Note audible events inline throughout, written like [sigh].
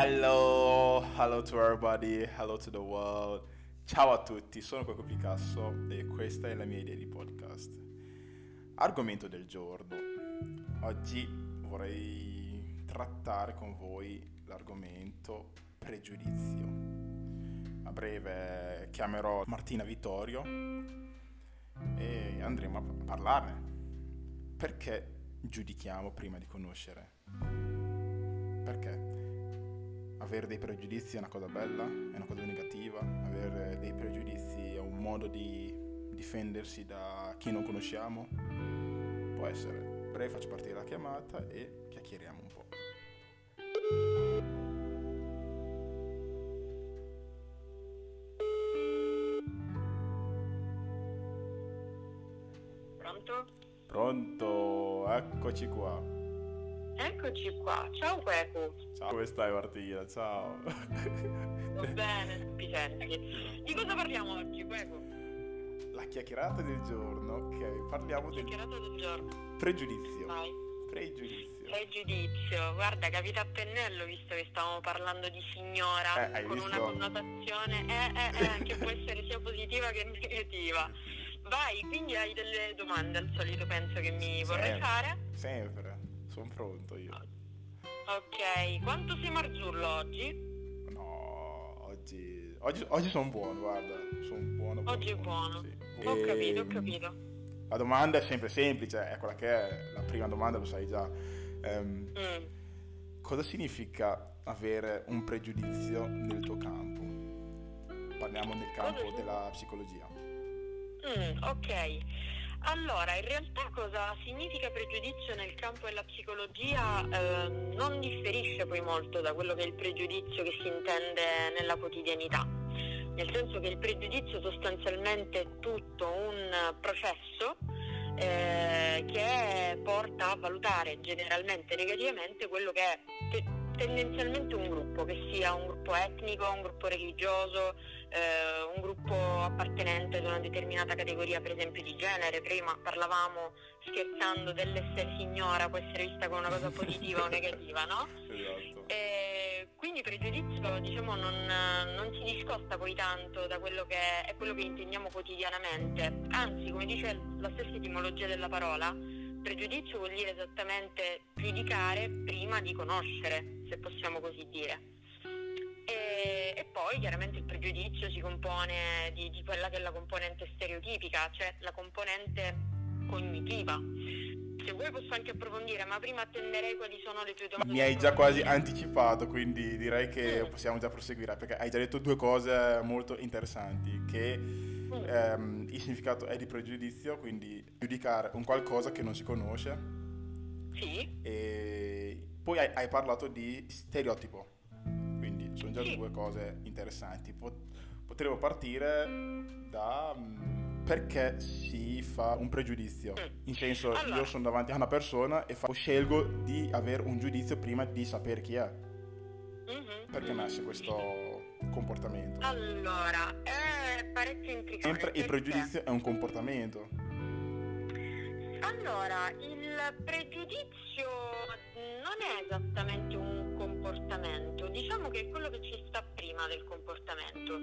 Hello, hello to everybody, hello to the world. Ciao a tutti, sono Coco Picasso e questa è la mia idea di podcast. Argomento del giorno. Oggi vorrei trattare con voi l'argomento pregiudizio. A breve chiamerò Martina Vittorio e andremo a parlarne. Perché giudichiamo prima di conoscere? Perché? Avere dei pregiudizi è una cosa bella, è una cosa negativa, avere dei pregiudizi è un modo di difendersi da chi non conosciamo, può essere. Breve faccio partire la chiamata e chiacchieriamo un po'. Pronto? Pronto, eccoci qua. Eccoci qua, ciao Queco. Ciao, come stai Martina? Ciao. Va [laughs] bene. Di cosa parliamo oggi, Queco? La chiacchierata del giorno, ok, parliamo del... Chiacchierata del giorno. Pregiudizio. Vai. Pregiudizio. Pregiudizio, guarda, capita a pennello visto che stavamo parlando di signora eh, con visto? una connotazione eh, eh, eh, [laughs] che può essere sia positiva che negativa. Vai, quindi hai delle domande al solito penso che mi vorrei sempre, fare? Sempre sono pronto io. Ok, quanto sei marzullo oggi? No, oggi, oggi, oggi sono buono, guarda, sono buono. buono oggi è buono. Sì. Ho e, capito, ho capito. La domanda è sempre semplice, è quella che è la prima domanda, lo sai già. Um, mm. Cosa significa avere un pregiudizio nel tuo campo? Parliamo nel campo della psicologia. Mm, ok. Allora, in realtà cosa significa pregiudizio nel campo della psicologia eh, non differisce poi molto da quello che è il pregiudizio che si intende nella quotidianità, nel senso che il pregiudizio sostanzialmente è tutto un processo eh, che porta a valutare generalmente negativamente quello che è tendenzialmente un gruppo, che sia un gruppo etnico, un gruppo religioso, eh, un gruppo appartenente ad una determinata categoria, per esempio di genere. Prima parlavamo scherzando dell'essere signora, può essere vista come una cosa positiva o [laughs] negativa, no? Esatto. E quindi pregiudizio diciamo, non, non, si discosta poi tanto da quello che è quello che intendiamo quotidianamente, anzi come dice la stessa etimologia della parola, pregiudizio vuol dire esattamente giudicare prima di conoscere, se possiamo così dire. E, e poi chiaramente il pregiudizio si compone di, di quella che è la componente stereotipica, cioè la componente cognitiva. Se vuoi posso anche approfondire, ma prima attenderei quali sono le tue domande. Mi hai già quasi anticipato, quindi direi che possiamo già proseguire, perché hai già detto due cose molto interessanti, che ehm, il significato è di pregiudizio, quindi giudicare un qualcosa che non si conosce. Sì. E poi hai, hai parlato di stereotipo, quindi sono già sì. due cose interessanti. Potremmo partire da mm, perché si fa un pregiudizio. Mm. In senso, allora. io sono davanti a una persona e fa, scelgo di avere un giudizio prima di sapere chi è. Mm-hmm. Perché nasce questo comportamento? Allora, è parecchio intricante. Sempre il pregiudizio è un comportamento. Allora, il pregiudizio non è esattamente un comportamento, diciamo che è quello che ci sta prima del comportamento.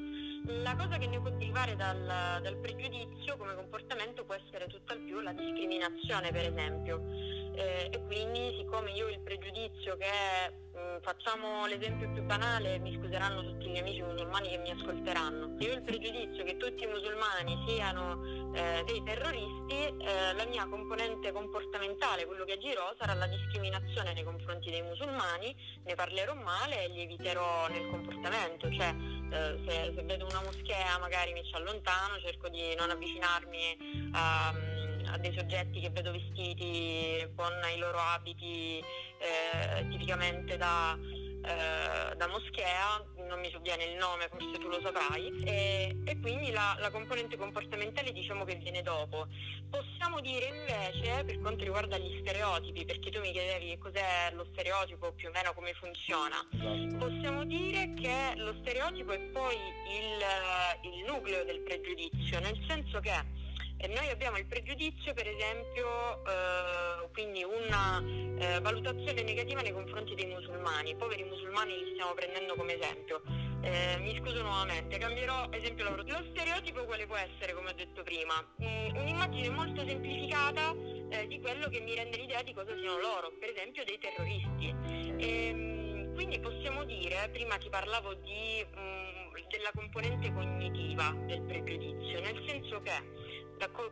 La cosa che ne può derivare dal, dal pregiudizio come comportamento può essere tutt'al più la discriminazione, per esempio. Eh, e quindi siccome io il pregiudizio che mh, facciamo l'esempio più banale, mi scuseranno tutti i miei amici musulmani che mi ascolteranno, io il pregiudizio che tutti i musulmani siano eh, dei terroristi, eh, la mia componente comportamentale, quello che agirò, sarà la discriminazione nei confronti dei musulmani, ne parlerò male e li eviterò nel comportamento, cioè eh, se, se, vedo una moschea magari mi ci allontano, cerco di non avvicinarmi a, a dei soggetti che vedo vestiti con i loro abiti eh, tipicamente da, eh, da, moschea, non mi sovviene il nome, forse tu lo saprai, e, e quindi la, la, componente comportamentale diciamo che viene dopo. Possiamo dire invece, per quanto riguarda gli stereotipi, perché tu mi chiedevi che cos'è lo stereotipo, più o meno come funziona, esatto. possiamo dire che lo stereotipo è poi il, il nucleo del pregiudizio, nel senso che E noi abbiamo il pregiudizio, per esempio, eh, quindi una eh, valutazione negativa nei confronti dei musulmani. I poveri musulmani li stiamo prendendo come esempio. Eh, mi scuso nuovamente, cambierò esempio lavoro. Lo stereotipo quale può essere, come ho detto prima? Mm, un'immagine molto semplificata eh, di quello che mi rende l'idea di cosa siano loro, per esempio dei terroristi. E, ehm, quindi possiamo dire, prima ti parlavo di, mm, della componente cognitiva del pregiudizio, nel senso che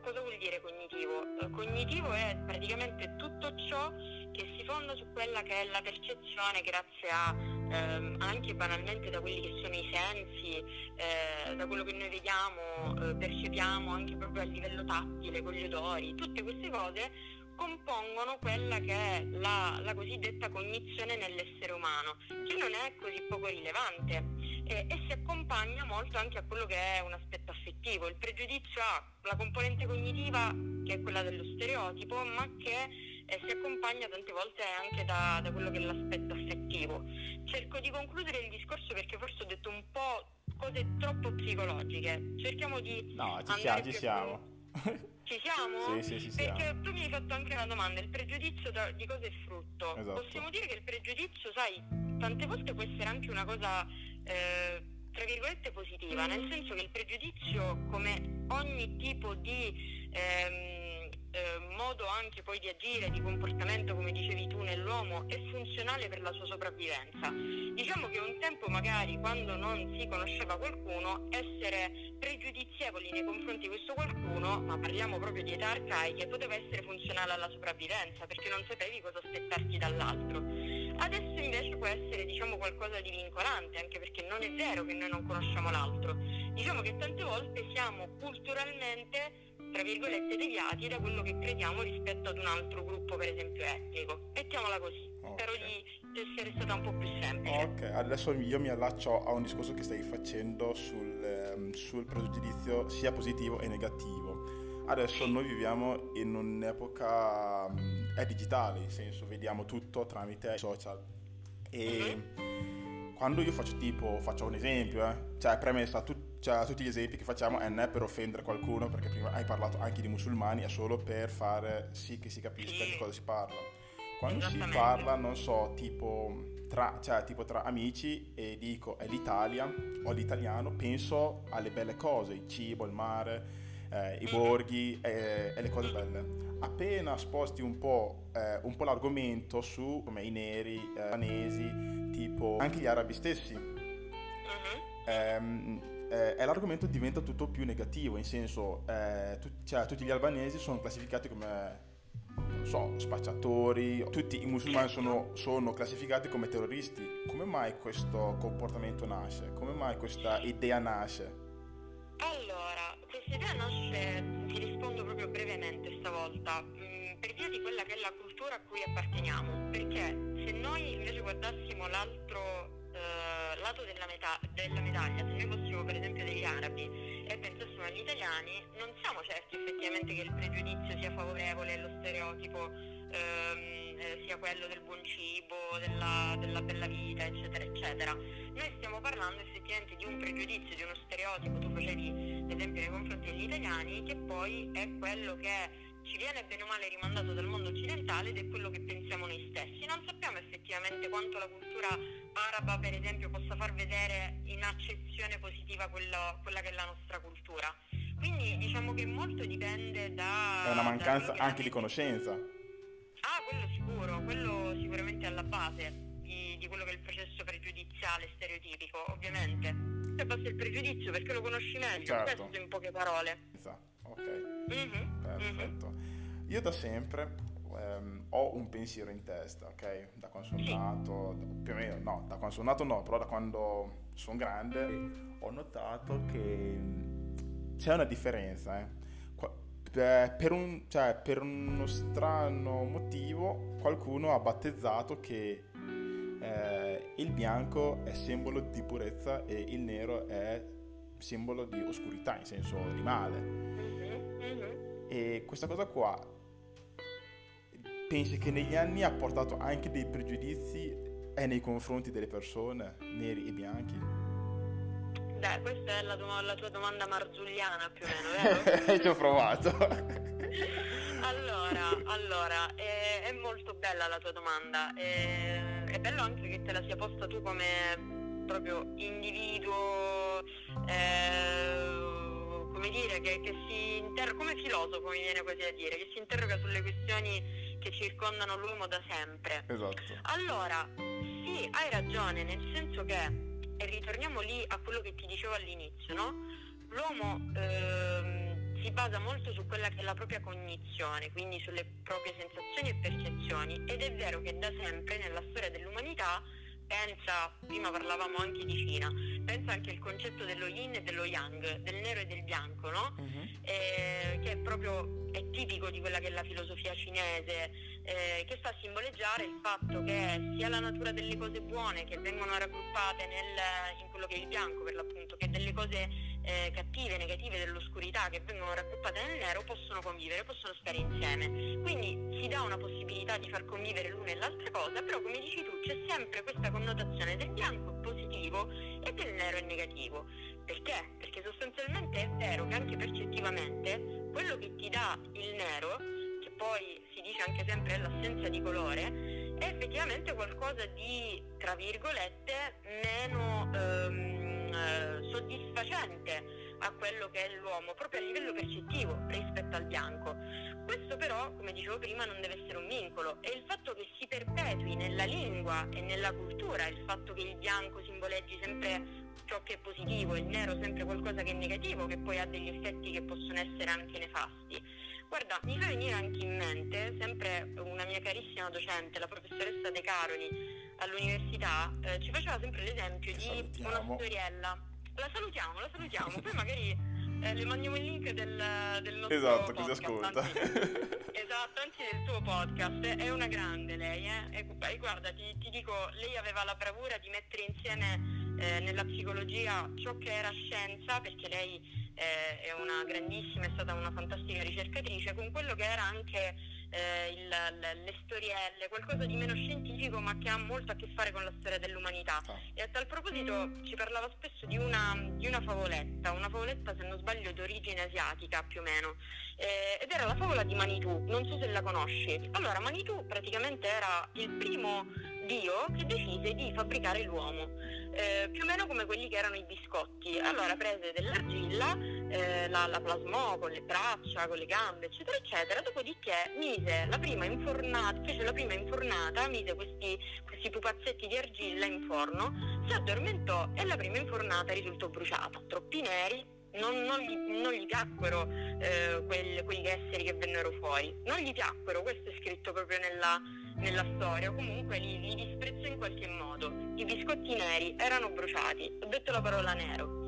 cosa vuol dire cognitivo? Uh, cognitivo è praticamente tutto ciò che si fonda su quella che è la percezione grazie a ehm, anche banalmente da quelli che sono i sensi, eh, da quello che noi vediamo, eh, percepiamo anche proprio a livello tattile, con gli odori, tutte queste cose compongono quella che è la, la, cosiddetta cognizione nell'essere umano, che non è così poco rilevante e, e, si accompagna molto anche a quello che è un aspetto affettivo. Il pregiudizio ha la componente cognitiva che è quella dello stereotipo, ma che eh, si accompagna tante volte anche da, da quello che è l'aspetto affettivo. Cerco di concludere il discorso perché forse ho detto un po' cose troppo psicologiche. Cerchiamo di... No, ci siamo, ci siamo. Ci siamo? Sì, sì, Perché siamo. tu mi hai fatto anche una domanda, il pregiudizio da, di cosa è frutto? Esatto. Possiamo dire che il pregiudizio, sai, tante volte può essere anche una cosa, eh, tra virgolette, positiva, nel senso che il pregiudizio, come ogni tipo di... Ehm, eh, modo anche poi di agire, di comportamento, come dicevi tu, nell'uomo è funzionale per la sua sopravvivenza. Diciamo che un tempo magari quando non si conosceva qualcuno, essere pregiudizievoli nei confronti di questo qualcuno, ma parliamo proprio di età arcaiche, poteva essere funzionale alla sopravvivenza perché non sapevi cosa aspettarti dall'altro. Adesso invece può essere diciamo, qualcosa di vincolante, anche perché non è vero che noi non conosciamo l'altro. Diciamo che tante volte siamo culturalmente tra virgolette deviati da quello che crediamo rispetto ad un altro gruppo per esempio etnico. Mettiamola così. Okay. Spero di essere stata un po' più semplice. Ok, adesso io mi allaccio a un discorso che stai facendo sul, ehm, sul pregiudizio sia positivo e negativo. Adesso noi viviamo in un'epoca mm, è digitale, nel senso vediamo tutto tramite social e uh-huh. quando io faccio tipo, faccio un esempio, eh, cioè premessa, tu, cioè, tutti gli esempi che facciamo non è per offendere qualcuno, perché prima hai parlato anche di musulmani, è solo per fare sì che si capisca di cosa si parla. Quando si parla, non so, tipo tra, cioè, tipo tra amici e dico è l'Italia o l'italiano, penso alle belle cose, il cibo, il mare, eh, i borghi eh, e le cose belle. Appena sposti un po', eh, un po l'argomento su come i neri, i eh, tipo anche gli arabi stessi, uh-huh. ehm, eh, e l'argomento diventa tutto più negativo, in senso, eh, tu, cioè, tutti gli albanesi sono classificati come, so, spacciatori, tutti i musulmani sono, sono classificati come terroristi. Come mai questo comportamento nasce? Come mai questa idea nasce? Allora, questa idea nasce, ti rispondo proprio brevemente stavolta, mm, per via di quella che è la cultura a cui apparteniamo, perché se noi invece guardassimo l'altro eh, lato della, metà, della, medaglia, se noi arabi e pensassimo agli italiani, non siamo certi effettivamente che il pregiudizio sia favorevole, lo stereotipo ehm, eh, sia quello del buon cibo, della, della, bella vita, eccetera, eccetera. Noi stiamo parlando effettivamente di un pregiudizio, di uno stereotipo, tu facevi l'esempio nei confronti degli italiani, che poi è quello che ci viene bene o male rimandato dal mondo occidentale ed è quello che pensiamo noi stessi. Non sappiamo effettivamente quanto la cultura araba, per esempio, possa far vedere in accezione positiva quello, quella che è la nostra cultura. Quindi diciamo che molto dipende da... È una mancanza anche di conoscenza. Ah, quello sicuro, quello sicuramente è alla base di, di quello che è il processo pregiudiziale, stereotipico, ovviamente. Se basta il pregiudizio perché lo conosci meglio, certo. questo in poche parole. Esatto, ok. Mm-hmm. Perfetto. Mm-hmm. Io da sempre ehm, ho un pensiero in testa, ok? Da quando sono nato, più o meno, no, da quando sono nato no, però da quando sono grande ho notato che c'è una differenza, eh. Per, un, cioè, per uno strano motivo qualcuno ha battezzato che eh, il bianco è simbolo di purezza e il nero è simbolo di oscurità, in senso di male. E questa cosa qua pensi che negli anni ha portato anche dei pregiudizi nei confronti delle persone, neri e bianchi? Dai, questa è la, tua, la tua domanda marzulliana più o meno, vero? [laughs] Ci ho provato. [laughs] allora, allora è, è, molto bella la tua domanda. È, è bello anche che te la sia posta tu come proprio individuo. Eh, come dire, che, che si interroga, come filosofo mi viene così a dire, che si interroga sulle questioni che circondano l'uomo da sempre. Esatto. Allora, sì, hai ragione, nel senso che, e ritorniamo lì a quello che ti dicevo all'inizio, no? L'uomo ehm, si basa molto su quella che è la propria cognizione, quindi sulle proprie sensazioni e percezioni, ed è vero che da sempre nella storia dell'umanità pensa, prima parlavamo anche di Cina, pensa anche al concetto dello yin e dello yang, del nero e del bianco, no? Uh-huh. Eh, che è proprio è tipico di quella che è la filosofia cinese, eh, che sta a simboleggiare il fatto che sia la natura delle cose buone che vengono raggruppate nel, in quello che è il bianco per l'appunto, che delle cose eh, cattive, negative dell'oscurità che vengono raggruppate nel nero possono convivere, possono stare insieme. Quindi si dà una possibilità di far convivere l'una e l'altra cosa, però come dici tu c'è sempre questa connotazione del bianco positivo e del nero è negativo. Perché? Perché sostanzialmente è vero che anche percettivamente quello che ti dà il nero, che poi si dice anche sempre l'assenza di colore, è effettivamente qualcosa di, tra virgolette, meno ehm, eh, soddisfacente a quello che è l'uomo, proprio a livello percettivo rispetto al bianco. Questo però, come dicevo prima, non deve essere un vincolo e il fatto che si perpetui nella lingua e nella cultura, il fatto che il bianco simboleggi sempre ciò che è positivo, il nero sempre qualcosa che è negativo, che poi ha degli effetti che possono essere anche nefasti. Guarda, mi fa venire anche in mente, sempre una mia carissima docente, la professoressa De Caroli, all'università, eh, ci faceva sempre l'esempio di una storiella. La salutiamo, la salutiamo, poi magari eh, le mandiamo il link del, del nostro esatto, podcast. [laughs] Esatto, ascolta. Anzi, esatto, anzi del tuo podcast. È una grande lei, eh? E, e guarda, ti, ti dico, lei aveva la bravura di mettere insieme eh, nella psicologia ciò che era scienza, perché lei eh, è una grandissima, è stata una fantastica ricercatrice, con quello che era anche eh, il, le storielle, qualcosa di meno scientifico ma che ha molto a che fare con la storia dell'umanità. Ah. E a tal proposito ci parlava spesso di una, di una favoletta, una favoletta se non sbaglio d'origine asiatica più o meno, eh, ed era la favola di Manitou, non so se la conosci. Allora Manitou praticamente era il primo dio che decise di fabbricare l'uomo, eh, più o meno come quelli che erano i biscotti. Allora prese dell'argilla, eh, la, la, plasmò con le braccia, con le gambe, eccetera, eccetera, dopodiché mise la prima infornata, fece la prima infornata, mise questi, questi pupazzetti di argilla in forno, si addormentò e la prima infornata risultò bruciata, troppi neri, non, non, gli, non, gli, piacquero eh, quel, quegli esseri che vennero fuori, non gli piacquero, questo è scritto proprio nella, nella storia, comunque li, li disprezzò in qualche modo. I biscotti neri erano bruciati, ho detto la parola nero.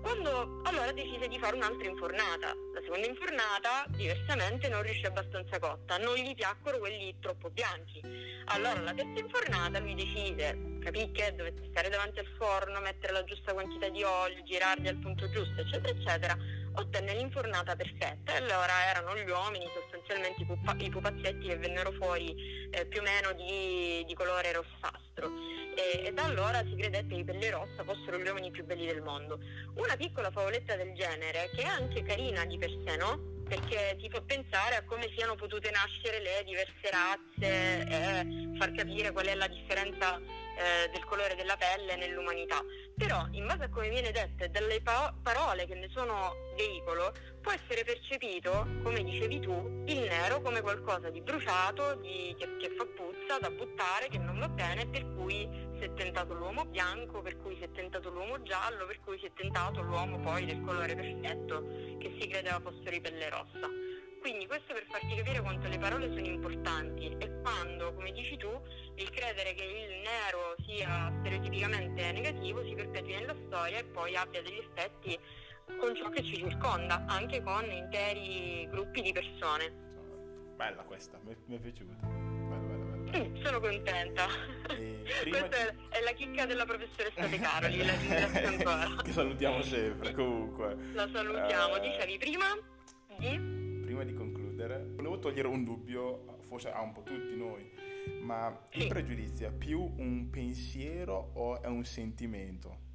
Quando allora decise di fare un'altra infornata, la seconda infornata diversamente non riuscì abbastanza cotta, non gli piacquero quelli troppo bianchi. Allora la terza infornata lui decise, capì che dovette stare davanti al forno, mettere la giusta quantità di olio, girarli al punto giusto, eccetera, eccetera, ottenne l'infornata perfetta allora erano gli uomini, sostanzialmente i, pupa- i pupazzetti che vennero fuori eh, più o meno di, di colore rossastro e, e, da allora si credette che i pelli rossa fossero gli uomini più belli del mondo. Una piccola favoletta del genere, che è anche carina di per sé, no? perché ti fa pensare a come siano potute nascere le diverse razze e far capire qual è la differenza eh, del colore della pelle nell'umanità. Però, in base a come viene detto e dalle pa- parole che ne sono veicolo, può essere percepito, come dicevi tu, il nero come qualcosa di bruciato, di, che, che fa puzza, da buttare, che non va bene, per cui si è tentato l'uomo bianco, per cui si è tentato l'uomo giallo, per cui si è tentato l'uomo poi del colore perfetto che si credeva fosse di pelle rossa. Quindi questo per farti capire quanto le parole sono importanti e quando, come dici tu, il credere che il nero sia stereotipicamente negativo si perpetui nella storia e poi abbia degli effetti con ciò che ci circonda, anche con interi gruppi di persone. Bella questa, mi, è piaciuta. Bella, bella, bella. Mm, sono contenta. [laughs] Questa di... è la chicca della professoressa De Caroli, la [laughs] ringrazio ancora. che salutiamo sempre, comunque. La salutiamo. Uh... Dicevi prima di prima di volevo togliere un dubbio, forse a un po' tutti noi, ma il pregiudizio è più un pensiero o è un sentimento?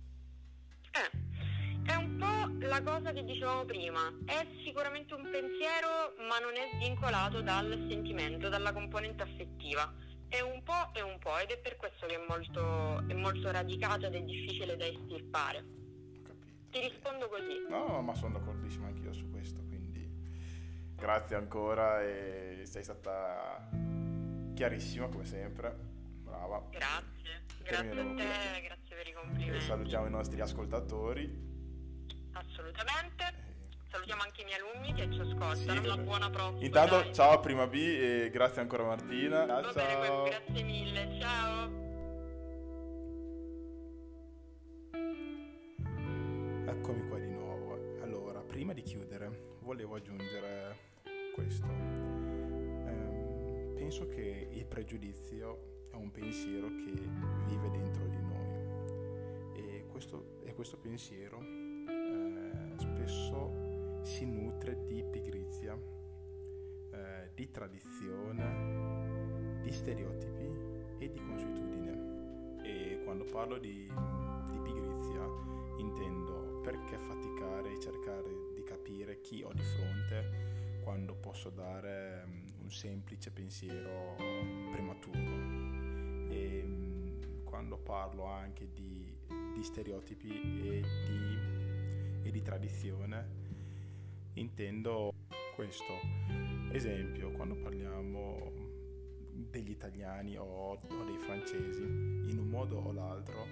Eh, un po' la cosa che dicevamo prima, è sicuramente un pensiero ma non è svincolato dal sentimento, dalla componente affettiva. È un po' e un po' ed è per questo che è molto, è molto radicato ed è difficile da estirpare. Ti rispondo così. No, ma sono d'accordissimo anch'io su grazie ancora e sei stata chiarissima come sempre, brava. Grazie, grazie a Terminiamo te, qui. grazie per i E complimenti. salutiamo i nostri ascoltatori. Assolutamente. E- Salutiamo anche i miei alunni che ci ascoltano. Sì, Una buona prossima. Intanto dai. ciao a Prima B e grazie ancora Martina. Bene, ciao. grazie mille. Ciao. Eccomi qua di nuovo. Allora, prima di chiudere, volevo aggiungere questo. Ehm, penso che il pregiudizio è un pensiero che vive dentro di noi e questo, e questo pensiero eh, spesso si nutre di pigrizia, eh, di tradizione, di stereotipi e di consuetudine. E quando parlo di, di pigrizia intendo perché faticare e cercare di capire chi ho di fronte quando posso dare mm, un semplice pensiero prematuro. E mm, quando parlo anche di, di stereotipi e di, e di tradizione intendo questo. Esempio, quando parliamo degli italiani o, o dei francesi, in un modo o l'altro,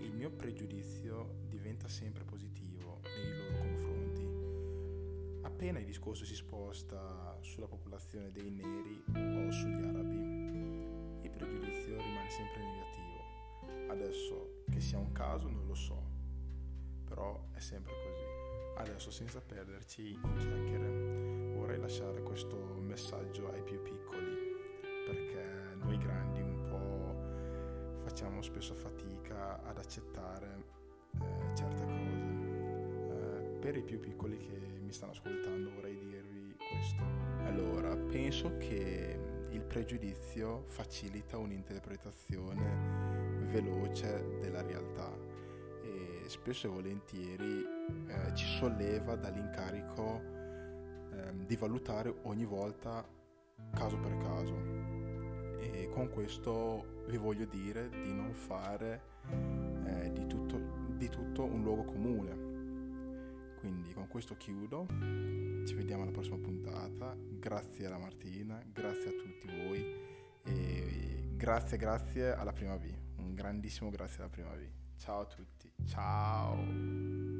il mio pregiudizio diventa sempre positivo nei loro. Appena il discorso si sposta sulla popolazione dei neri o sugli arabi, il pregiudizio rimane sempre negativo. Adesso che sia un caso non lo so, però è sempre così. Adesso senza perderci in chiacchiere, vorrei lasciare questo messaggio ai più piccoli, perché noi grandi un po' facciamo spesso fatica ad accettare per i più piccoli che mi stanno ascoltando vorrei dirvi questo. Allora, penso che il pregiudizio facilita un'interpretazione veloce della realtà e spesso e volentieri eh, ci solleva dall'incarico ehm, di valutare ogni volta caso per caso e con questo vi voglio dire di non fare eh, di, tutto, di tutto un luogo comune quindi con questo chiudo. Ci vediamo alla prossima puntata. Grazie alla Martina grazie a tutti voi. E grazie grazie alla prima V. Un grandissimo grazie alla prima V. Ciao a tutti. Ciao